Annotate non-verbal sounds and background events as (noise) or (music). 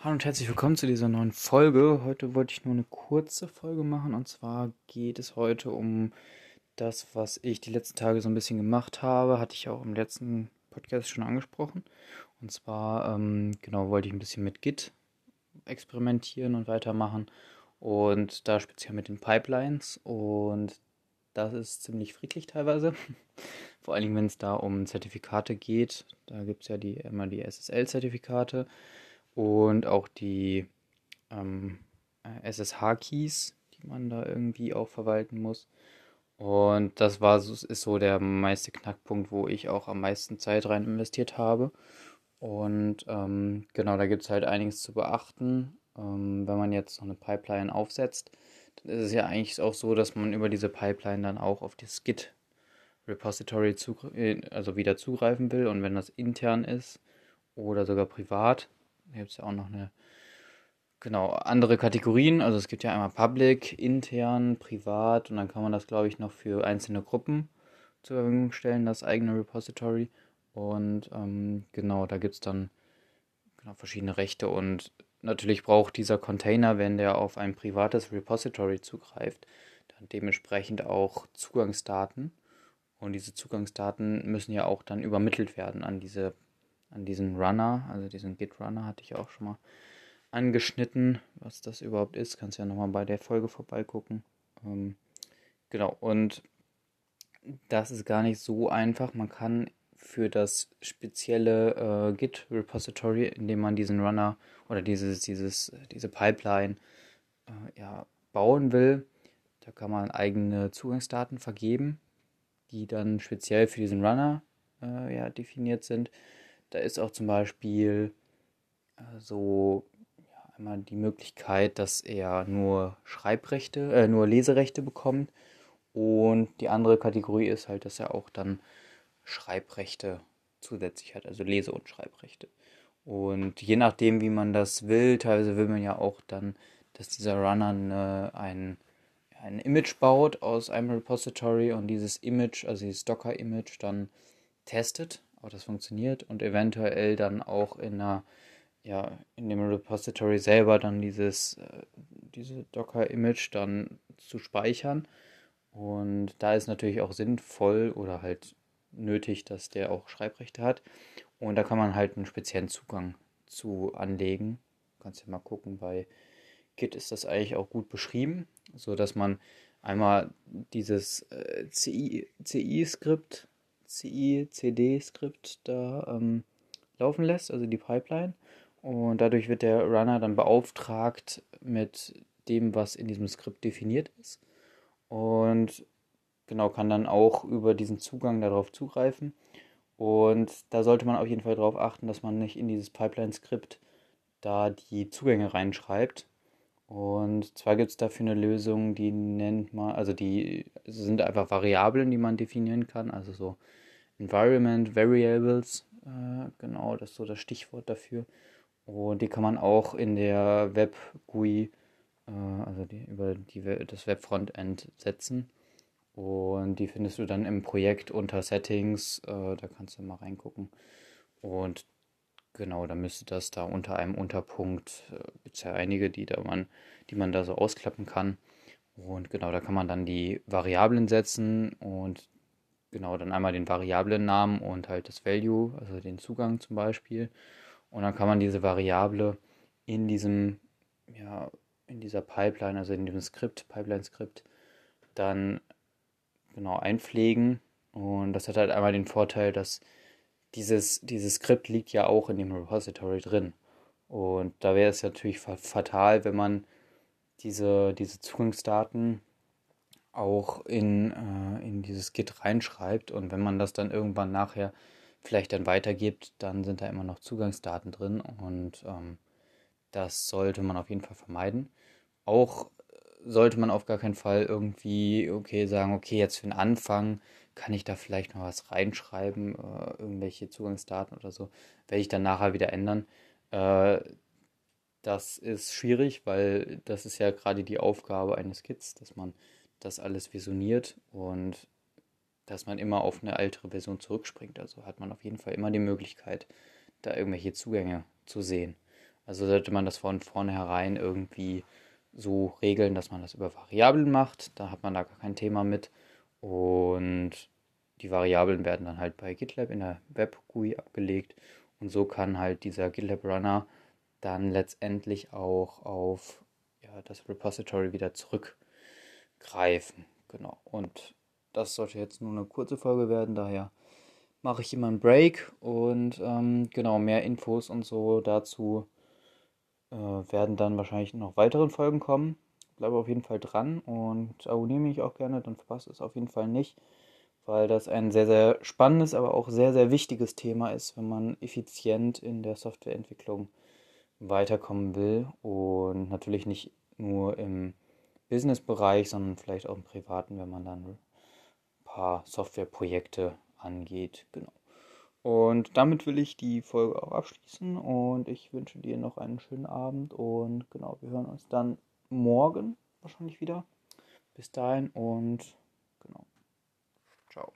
Hallo und herzlich willkommen zu dieser neuen Folge. Heute wollte ich nur eine kurze Folge machen und zwar geht es heute um das, was ich die letzten Tage so ein bisschen gemacht habe. Hatte ich auch im letzten Podcast schon angesprochen. Und zwar, ähm, genau, wollte ich ein bisschen mit Git experimentieren und weitermachen und da speziell mit den Pipelines und das ist ziemlich friedlich teilweise. (laughs) Vor allem, wenn es da um Zertifikate geht. Da gibt es ja die, immer die SSL-Zertifikate und auch die ähm, SSH-Keys, die man da irgendwie auch verwalten muss. Und das war ist so der meiste Knackpunkt, wo ich auch am meisten Zeit rein investiert habe. Und ähm, genau, da gibt es halt einiges zu beachten. Ähm, wenn man jetzt so eine Pipeline aufsetzt, dann ist es ja eigentlich auch so, dass man über diese Pipeline dann auch auf das Git Repository äh, also wieder zugreifen will. Und wenn das intern ist oder sogar privat, hier gibt es ja auch noch eine, genau, andere Kategorien. Also es gibt ja einmal Public, intern, privat und dann kann man das, glaube ich, noch für einzelne Gruppen zur Verfügung stellen, das eigene Repository. Und ähm, genau, da gibt es dann genau, verschiedene Rechte und natürlich braucht dieser Container, wenn der auf ein privates Repository zugreift, dann dementsprechend auch Zugangsdaten. Und diese Zugangsdaten müssen ja auch dann übermittelt werden an diese an diesen Runner, also diesen Git Runner hatte ich auch schon mal angeschnitten, was das überhaupt ist. Kannst ja nochmal bei der Folge vorbeigucken. Ähm, genau, und das ist gar nicht so einfach. Man kann für das spezielle äh, Git Repository, in dem man diesen Runner oder dieses, dieses, diese Pipeline äh, ja, bauen will, da kann man eigene Zugangsdaten vergeben, die dann speziell für diesen Runner äh, ja, definiert sind. Da ist auch zum Beispiel äh, so ja, einmal die Möglichkeit, dass er nur Schreibrechte, äh, nur Leserechte bekommt. Und die andere Kategorie ist halt, dass er auch dann Schreibrechte zusätzlich hat, also Lese- und Schreibrechte. Und je nachdem, wie man das will, teilweise will man ja auch dann, dass dieser Runner eine, ein, ein Image baut aus einem Repository und dieses Image, also dieses Docker-Image, dann testet ob das funktioniert und eventuell dann auch in einer, ja, in dem Repository selber dann dieses, äh, diese Docker-Image dann zu speichern. Und da ist natürlich auch sinnvoll oder halt nötig, dass der auch Schreibrechte hat. Und da kann man halt einen speziellen Zugang zu anlegen. Du kannst ja mal gucken, bei Git ist das eigentlich auch gut beschrieben, so dass man einmal dieses äh, CI-Skript CI-CD-Skript da ähm, laufen lässt, also die Pipeline. Und dadurch wird der Runner dann beauftragt mit dem, was in diesem Skript definiert ist. Und genau kann dann auch über diesen Zugang darauf zugreifen. Und da sollte man auf jeden Fall darauf achten, dass man nicht in dieses Pipeline-Skript da die Zugänge reinschreibt, und zwar gibt es dafür eine Lösung, die nennt man, also die sind einfach Variablen, die man definieren kann, also so Environment Variables, äh, genau, das ist so das Stichwort dafür. Und die kann man auch in der Web GUI, äh, also die, über die, das Web Frontend setzen. Und die findest du dann im Projekt unter Settings, äh, da kannst du mal reingucken. Und Genau, dann müsste das da unter einem Unterpunkt, äh, gibt es ja einige, die, da man, die man da so ausklappen kann. Und genau, da kann man dann die Variablen setzen und genau dann einmal den Variablennamen und halt das Value, also den Zugang zum Beispiel. Und dann kann man diese Variable in diesem, ja, in dieser Pipeline, also in diesem Skript, Pipeline-Skript, dann genau einpflegen. Und das hat halt einmal den Vorteil, dass dieses, dieses Skript liegt ja auch in dem Repository drin. Und da wäre es natürlich fatal, wenn man diese, diese Zugangsdaten auch in, äh, in dieses Git reinschreibt und wenn man das dann irgendwann nachher vielleicht dann weitergibt, dann sind da immer noch Zugangsdaten drin und ähm, das sollte man auf jeden Fall vermeiden. Auch sollte man auf gar keinen Fall irgendwie, okay, sagen, okay, jetzt für den Anfang kann ich da vielleicht noch was reinschreiben, äh, irgendwelche Zugangsdaten oder so, werde ich dann nachher wieder ändern. Äh, das ist schwierig, weil das ist ja gerade die Aufgabe eines Kits, dass man das alles visioniert und dass man immer auf eine ältere Version zurückspringt. Also hat man auf jeden Fall immer die Möglichkeit, da irgendwelche Zugänge zu sehen. Also sollte man das von vornherein irgendwie so regeln, dass man das über Variablen macht. Da hat man da gar kein Thema mit. Und die Variablen werden dann halt bei GitLab in der Web-GUI abgelegt. Und so kann halt dieser GitLab Runner dann letztendlich auch auf ja, das Repository wieder zurückgreifen. Genau. Und das sollte jetzt nur eine kurze Folge werden, daher mache ich immer einen Break und ähm, genau, mehr Infos und so dazu äh, werden dann wahrscheinlich noch weiteren Folgen kommen. Bleibe auf jeden Fall dran und abonniere mich auch gerne, dann verpasst es auf jeden Fall nicht, weil das ein sehr, sehr spannendes, aber auch sehr, sehr wichtiges Thema ist, wenn man effizient in der Softwareentwicklung weiterkommen will und natürlich nicht nur im Business-Bereich, sondern vielleicht auch im Privaten, wenn man dann ein paar Softwareprojekte angeht. Genau. Und damit will ich die Folge auch abschließen und ich wünsche dir noch einen schönen Abend und genau, wir hören uns dann morgen wahrscheinlich wieder. Bis dahin und genau. Ciao.